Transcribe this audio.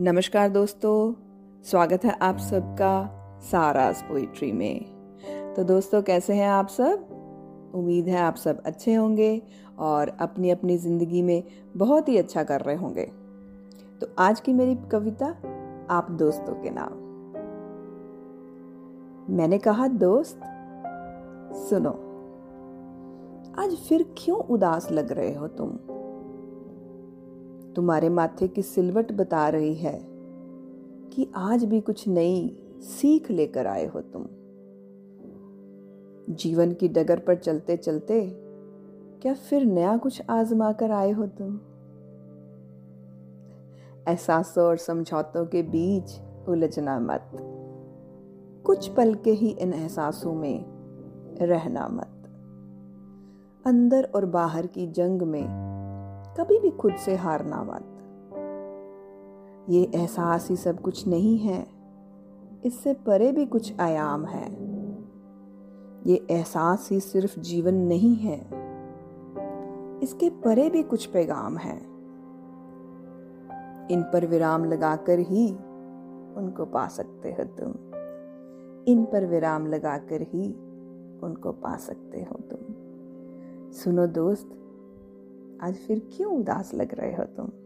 नमस्कार दोस्तों, स्वागत है आप सबका सारास पोइट्री में। तो दोस्तों, कैसे हैं आप सब? उम्मीद है आप सब अच्छे होंगे और अपनी अपनी ज़िंदगी में बहुत ही अच्छा कर रहे होंगे। तो आज की मेरी कविता, आप दोस्तों के नाम। मैंने कहा, दोस्त, सुनो, आज फिर क्यों उदास लग रहे हो तुम? तुम्हारे माथे की सिलवट बता रही है कि आज भी कुछ नई सीख लेकर आए हो तुम। जीवन की डगर पर चलते चलते क्या फिर नया कुछ आजमा कर आए हो तुम? एहसासों और समझौतों के बीच उलझना मत। कुछ पल के ही इन एहसासों में रहना मत। अंदर और बाहर की जंग में कभी भी खुद से हारना मत ये एहसास ही सब कुछ नहीं है। इससे परे भी कुछ आयाम है। ये एहसास ही सिर्फ़ जीवन नहीं है। इसके परे भी कुछ पैगाम है। इन पर विराम लगाकर ही उनको पा सकते हो तुम। इन पर विराम लगाकर ही उनको पा सकते हो तुम। सुनो दोस्त आज फिर क्यों उदास लग रहे हो तुम?